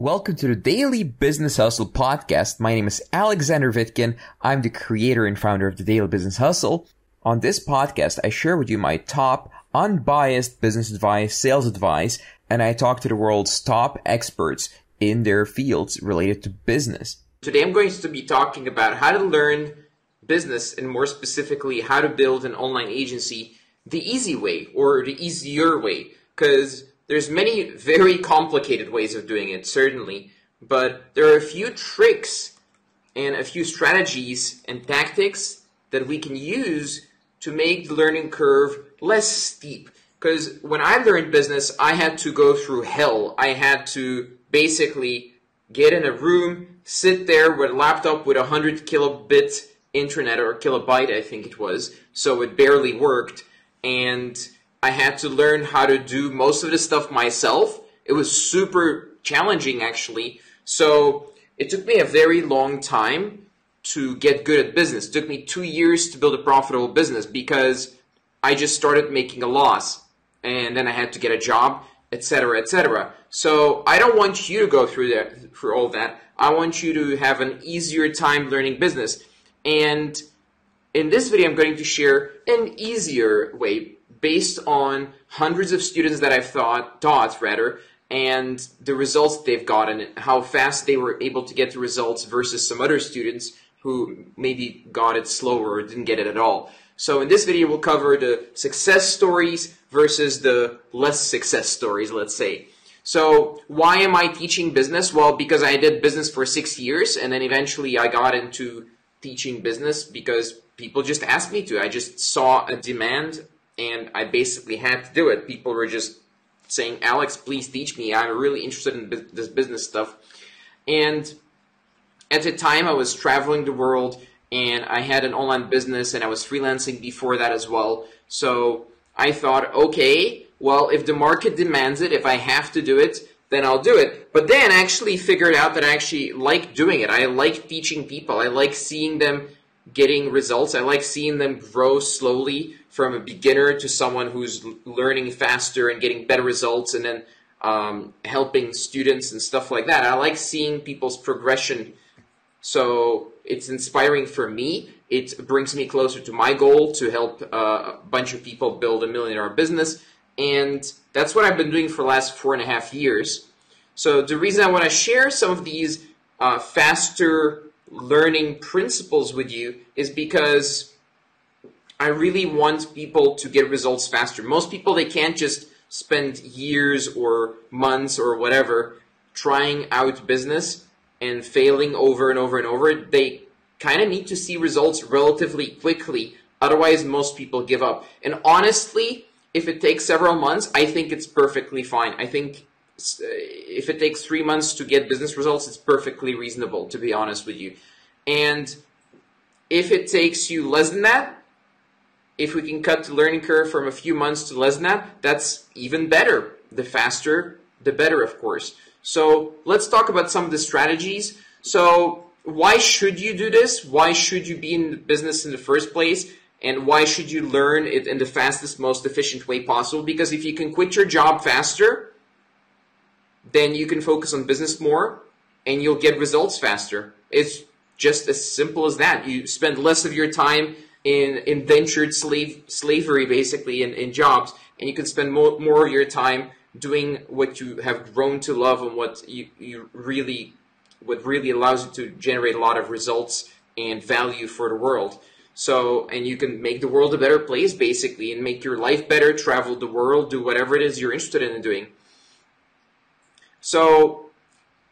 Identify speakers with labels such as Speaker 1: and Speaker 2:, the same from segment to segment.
Speaker 1: Welcome to the Daily Business Hustle podcast. My name is Alexander Vitkin. I'm the creator and founder of the Daily Business Hustle. On this podcast, I share with you my top unbiased business advice, sales advice, and I talk to the world's top experts in their fields related to business.
Speaker 2: Today I'm going to be talking about how to learn business and more specifically how to build an online agency the easy way or the easier way because there's many very complicated ways of doing it, certainly, but there are a few tricks and a few strategies and tactics that we can use to make the learning curve less steep. Because when I learned business, I had to go through hell. I had to basically get in a room, sit there with a laptop with a 100 kilobit internet or kilobyte, I think it was, so it barely worked. And I had to learn how to do most of the stuff myself. It was super challenging actually. So it took me a very long time to get good at business. It took me two years to build a profitable business because I just started making a loss and then I had to get a job, etc., etc. So I don't want you to go through that through all that. I want you to have an easier time learning business. And in this video, I'm going to share an easier way based on hundreds of students that I've thought, taught rather, and the results they've gotten, how fast they were able to get the results versus some other students who maybe got it slower or didn't get it at all. So in this video, we'll cover the success stories versus the less success stories, let's say. So why am I teaching business? Well, because I did business for six years and then eventually I got into teaching business because people just asked me to. I just saw a demand and I basically had to do it. People were just saying, Alex, please teach me. I'm really interested in bu- this business stuff. And at the time, I was traveling the world and I had an online business and I was freelancing before that as well. So I thought, okay, well, if the market demands it, if I have to do it, then I'll do it. But then I actually figured out that I actually like doing it. I like teaching people. I like seeing them getting results. I like seeing them grow slowly from a beginner to someone who's learning faster and getting better results and then um, helping students and stuff like that. I like seeing people's progression. So it's inspiring for me. It brings me closer to my goal to help uh, a bunch of people build a million dollar business. And that's what I've been doing for the last four and a half years. So the reason I want to share some of these uh, faster learning principles with you is because I really want people to get results faster. Most people, they can't just spend years or months or whatever trying out business and failing over and over and over. They kind of need to see results relatively quickly. Otherwise, most people give up. And honestly, if it takes several months, I think it's perfectly fine. I think if it takes three months to get business results, it's perfectly reasonable, to be honest with you. And if it takes you less than that, if we can cut the learning curve from a few months to less than that, that's even better. The faster, the better, of course. So let's talk about some of the strategies. So why should you do this? Why should you be in business in the first place? And why should you learn it in the fastest, most efficient way possible? Because if you can quit your job faster, then you can focus on business more and you'll get results faster. It's just as simple as that. You spend less of your time in indentured slave slavery, basically, in, in jobs, and you can spend more, more of your time doing what you have grown to love and what you, you really what really allows you to generate a lot of results and value for the world. So, and you can make the world a better place basically and make your life better, travel the world, do whatever it is you're interested in doing. So,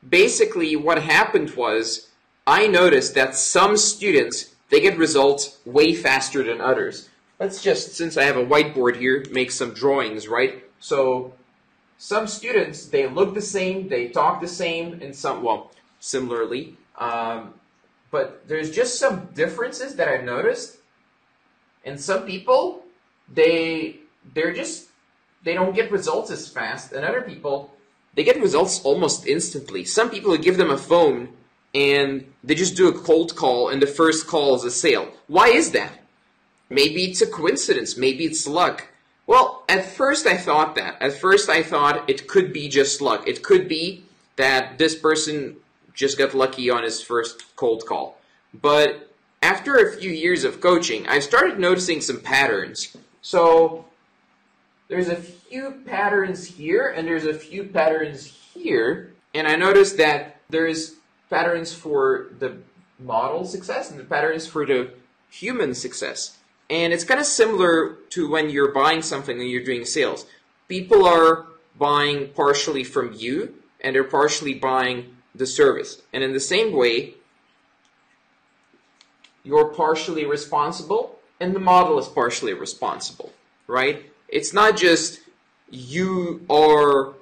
Speaker 2: basically what happened was I noticed that some students they get results way faster than others. Let's just, since I have a whiteboard here, make some drawings, right? So some students, they look the same, they talk the same, and some, well, similarly. Um, but there's just some differences that I've noticed. And some people, they, they're just, they don't get results as fast. And other people, they get results almost instantly. Some people give them a phone and they just do a cold call and the first call is a sale. Why is that? Maybe it's a coincidence, maybe it's luck. Well, at first I thought that. At first I thought it could be just luck. It could be that this person just got lucky on his first cold call. But after a few years of coaching, I started noticing some patterns. So there's a few patterns here and there's a few patterns here. And I noticed that there's patterns for the model success and the patterns for the human success. And it's kind of similar to when you're buying something and you're doing sales. People are buying partially from you and they're partially buying the service. And in the same way, you're partially responsible and the model is partially responsible, right? It's not just you are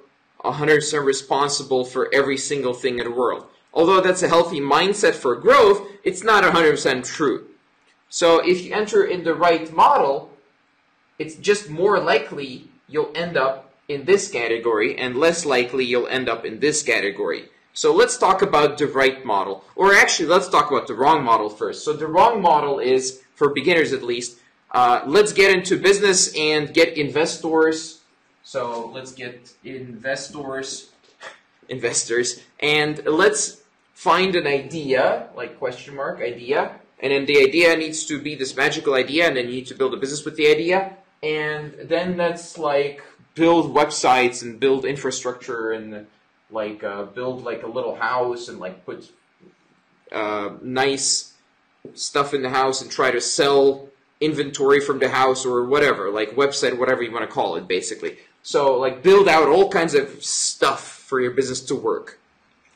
Speaker 2: 100% responsible for every single thing in the world. Although that's a healthy mindset for growth, it's not 100% true. So if you enter in the right model, it's just more likely you'll end up in this category and less likely you'll end up in this category. So let's talk about the right model. Or actually, let's talk about the wrong model first. So the wrong model is, for beginners at least, uh, let's get into business and get investors. So let's get investors, investors, and let's find an idea, like question mark idea, and then the idea needs to be this magical idea, and then you need to build a business with the idea, and then that's like build websites and build infrastructure and like uh, build like a little house and like put uh, nice stuff in the house and try to sell inventory from the house or whatever, like website, whatever you want to call it, basically. So like build out all kinds of stuff for your business to work,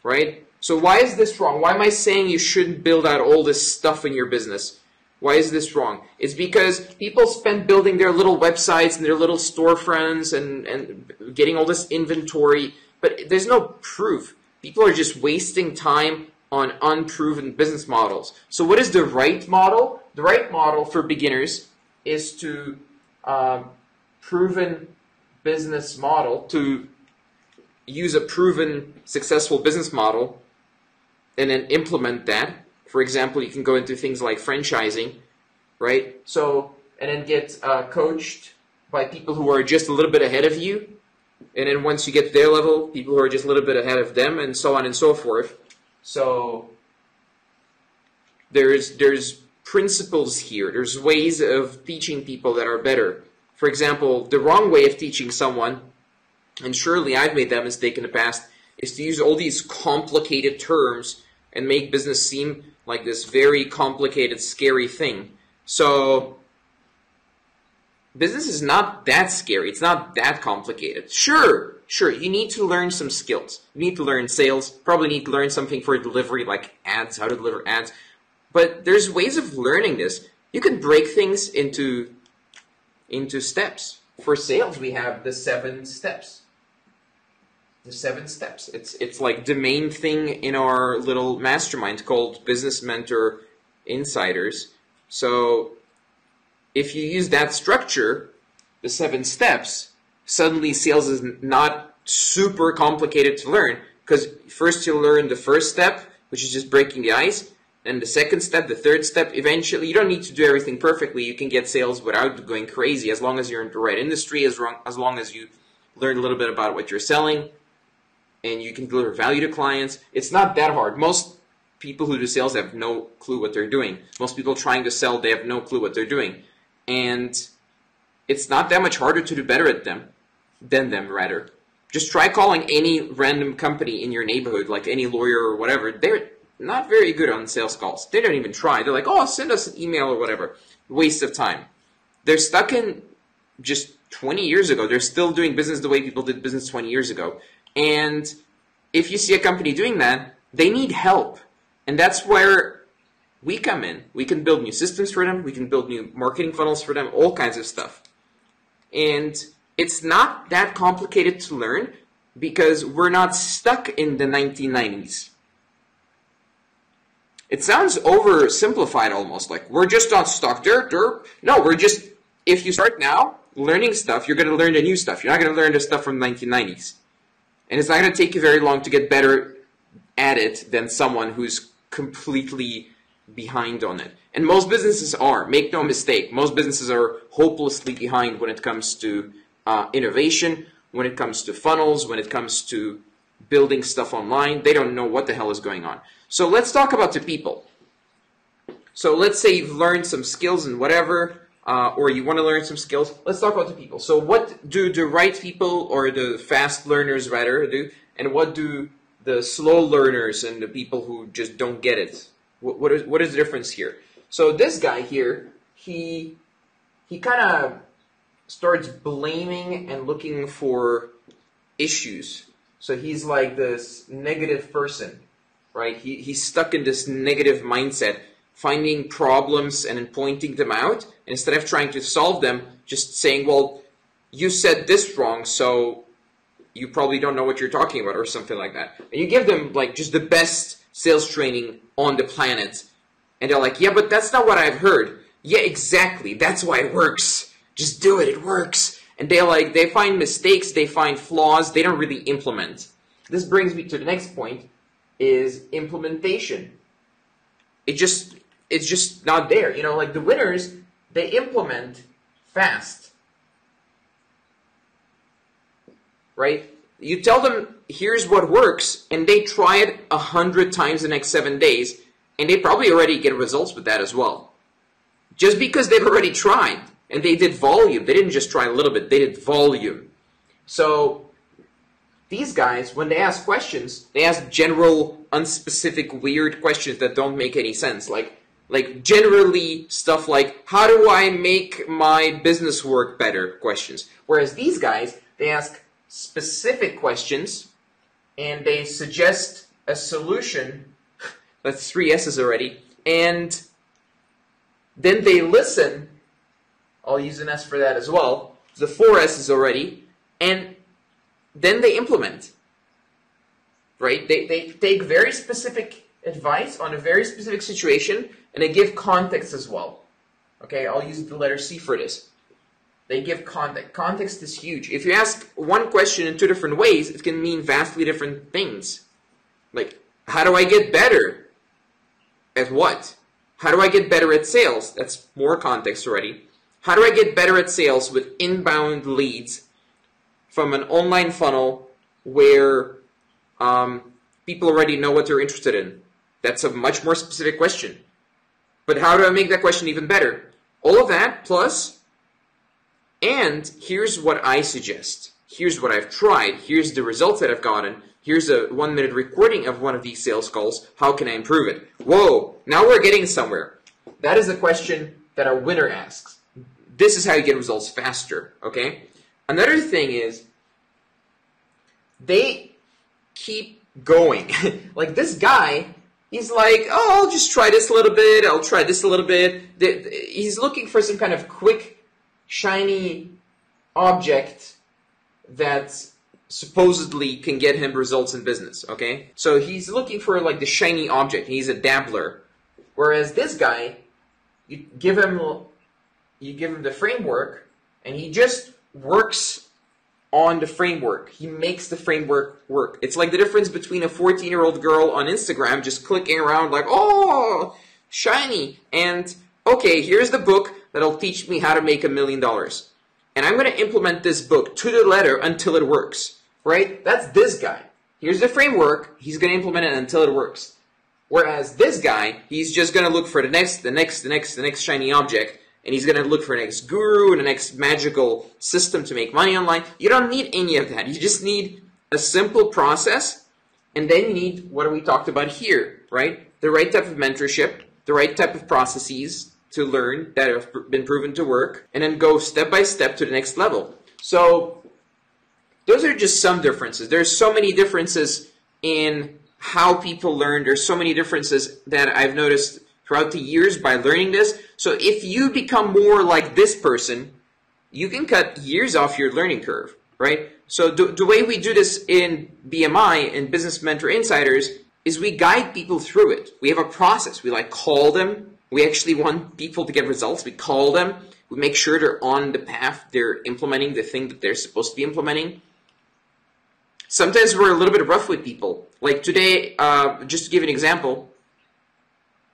Speaker 2: right? So why is this wrong? Why am I saying you shouldn't build out all this stuff in your business? Why is this wrong? It's because people spend building their little websites and their little storefronts and, and getting all this inventory, but there's no proof. People are just wasting time on unproven business models. So what is the right model? The right model for beginners is to um, proven business model, to use a proven successful business model and then implement that. For example, you can go into things like franchising, right? So, and then get uh, coached by people who are just a little bit ahead of you. And then once you get to their level, people who are just a little bit ahead of them, and so on and so forth. So there's there's principles here. There's ways of teaching people that are better. For example, the wrong way of teaching someone, and surely I've made that mistake in the past, is to use all these complicated terms and make business seem like this very complicated, scary thing. So business is not that scary. It's not that complicated. Sure, sure, you need to learn some skills. You need to learn sales, probably need to learn something for delivery like ads, how to deliver ads. But there's ways of learning this. You can break things into into steps. For sales, we have the seven steps. The seven steps. It's it's like the main thing in our little mastermind called Business Mentor Insiders. So if you use that structure, the seven steps, suddenly sales is not super complicated to learn because first you'll learn the first step, which is just breaking the ice, and the second step, the third step. Eventually, you don't need to do everything perfectly. You can get sales without going crazy as long as you're in the right industry, as long as, long as you learn a little bit about what you're selling, and you can deliver value to clients. It's not that hard. Most people who do sales have no clue what they're doing. Most people trying to sell, they have no clue what they're doing and it's not that much harder to do better at them than them rather just try calling any random company in your neighborhood like any lawyer or whatever they're not very good on sales calls. They don't even try. They're like oh send us an email or whatever. Waste of time. They're stuck in just 20 years ago. They're still doing business the way people did business 20 years ago. And if you see a company doing that they need help. And that's where we come in, we can build new systems for them, we can build new marketing funnels for them, all kinds of stuff. And it's not that complicated to learn because we're not stuck in the 1990s. It sounds oversimplified almost, like we're just stuck there. there. No, we're just, if you start now learning stuff, you're going to learn the new stuff. You're not going to learn the stuff from the 1990s. And it's not going to take you very long to get better at it than someone who's completely behind on it. And most businesses are. Make no mistake. Most businesses are hopelessly behind when it comes to uh, innovation, when it comes to funnels, when it comes to building stuff online. They don't know what the hell is going on. So let's talk about the people. So let's say you've learned some skills and whatever, uh, or you want to learn some skills. Let's talk about the people. So what do the right people or the fast learners rather do, and what do the slow learners and the people who just don't get it? What, what is what is the difference here? So this guy here, he he kind of starts blaming and looking for issues. So he's like this negative person, right? He, he's stuck in this negative mindset, finding problems and then pointing them out. Instead of trying to solve them, just saying, well, you said this wrong, so you probably don't know what you're talking about or something like that. And you give them like just the best sales training on the planet. And they're like, yeah, but that's not what I've heard. Yeah, exactly. That's why it works. Just do it. It works and they like they find mistakes, they find flaws, they don't really implement. This brings me to the next point is implementation. It just it's just not there. You know, like the winners, they implement fast. Right? You tell them here's what works, and they try it a hundred times the next seven days, and they probably already get results with that as well. Just because they've already tried and they did volume. They didn't just try a little bit, they did volume. So these guys, when they ask questions, they ask general, unspecific, weird questions that don't make any sense. Like, like generally stuff like, how do I make my business work better? Questions. Whereas these guys, they ask specific questions and they suggest a solution. That's three S's already. And then they listen I'll use an S for that as well. The four S's already. And then they implement. Right? They, they take very specific advice on a very specific situation and they give context as well. Okay, I'll use the letter C for this. They give context. Context is huge. If you ask one question in two different ways, it can mean vastly different things. Like, how do I get better? At what? How do I get better at sales? That's more context already. How do I get better at sales with inbound leads from an online funnel where um, people already know what they're interested in? That's a much more specific question. But how do I make that question even better? All of that plus, and here's what I suggest. Here's what I've tried. Here's the results that I've gotten. Here's a one minute recording of one of these sales calls. How can I improve it? Whoa, now we're getting somewhere. That is a question that a winner asks. This is how you get results faster, okay? Another thing is they keep going. like this guy, he's like, oh, I'll just try this a little bit, I'll try this a little bit. He's looking for some kind of quick, shiny object that supposedly can get him results in business, okay? So he's looking for like the shiny object. He's a dabbler. Whereas this guy, you give him you give him the framework, and he just works on the framework. He makes the framework work. It's like the difference between a 14 year old girl on Instagram just clicking around like, oh, shiny, and okay, here's the book that'll teach me how to make a million dollars. And I'm going to implement this book to the letter until it works, right? That's this guy. Here's the framework. He's going to implement it until it works. Whereas this guy, he's just going to look for the next, the next, the next, the next shiny object and he's going to look for an next guru and a next magical system to make money online. You don't need any of that. You just need a simple process, and then you need what we talked about here, right? The right type of mentorship, the right type of processes to learn that have been proven to work, and then go step by step to the next level. So those are just some differences. There's so many differences in how people learn. There's so many differences that I've noticed throughout the years by learning this. So if you become more like this person, you can cut years off your learning curve, right? So the, the way we do this in BMI and Business Mentor Insiders is we guide people through it. We have a process. We like call them. We actually want people to get results. We call them. We make sure they're on the path. They're implementing the thing that they're supposed to be implementing. Sometimes we're a little bit rough with people. Like today, uh, just to give an example,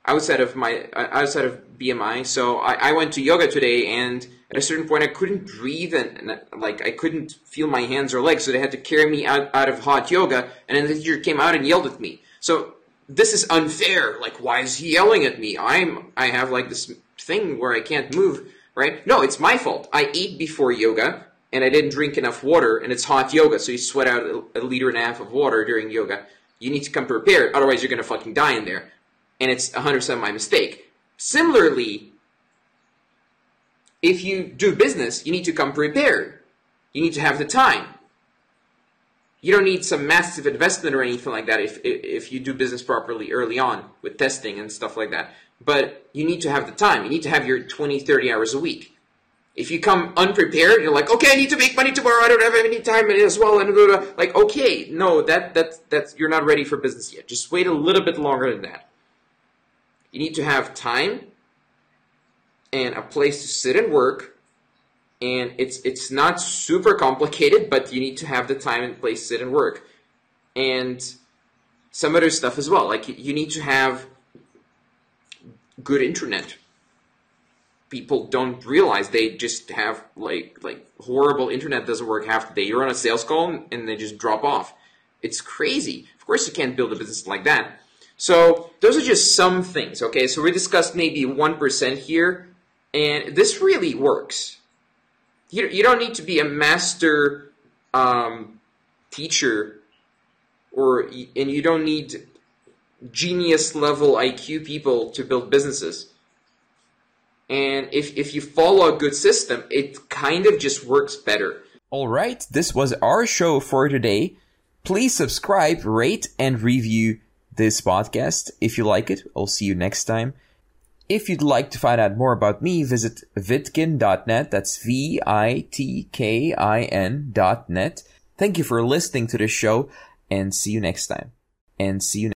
Speaker 2: outside of my uh, outside of BMI. So I, I went to yoga today, and at a certain point, I couldn't breathe, and, and, like I couldn't feel my hands or legs, so they had to carry me out out of hot yoga. And then the teacher came out and yelled at me. So this is unfair. Like, why is he yelling at me? I'm I have like this thing where I can't move. Right? No, it's my fault. I ate before yoga and I didn't drink enough water, and it's hot yoga, so you sweat out a, a liter and a half of water during yoga. You need to come prepared, otherwise you're gonna fucking die in there and it's 100% my mistake. Similarly, if you do business, you need to come prepared. You need to have the time. You don't need some massive investment or anything like that if, if you do business properly early on with testing and stuff like that. But you need to have the time. You need to have your 20, 30 hours a week. If you come unprepared, you're like, okay, I need to make money tomorrow. I don't have any time as well. And blah, blah. like, okay, no, that that's that's you're not ready for business yet. Just wait a little bit longer than that. You need to have time and a place to sit and work. And it's it's not super complicated, but you need to have the time and place to sit and work. And some other stuff as well. Like you need to have good internet. People don't realize they just have like like horrible internet doesn't work half the day. You're on a sales call and they just drop off. It's crazy. Of course you can't build a business like that. So those are just some things, okay? So we discussed maybe 1% here, and this really works. You, you don't need to be a master um, teacher, or and you don't need genius level IQ people to build businesses. And if, if you follow a good system, it kind of just works better.
Speaker 1: All right, this was our show for today. Please subscribe, rate, and review this podcast. If you like it, I'll see you next time. If you'd like to find out more about me, visit vitkin.net. That's V-I-T-K-I-N dot net. Thank you for listening to this show and see you next time. And see you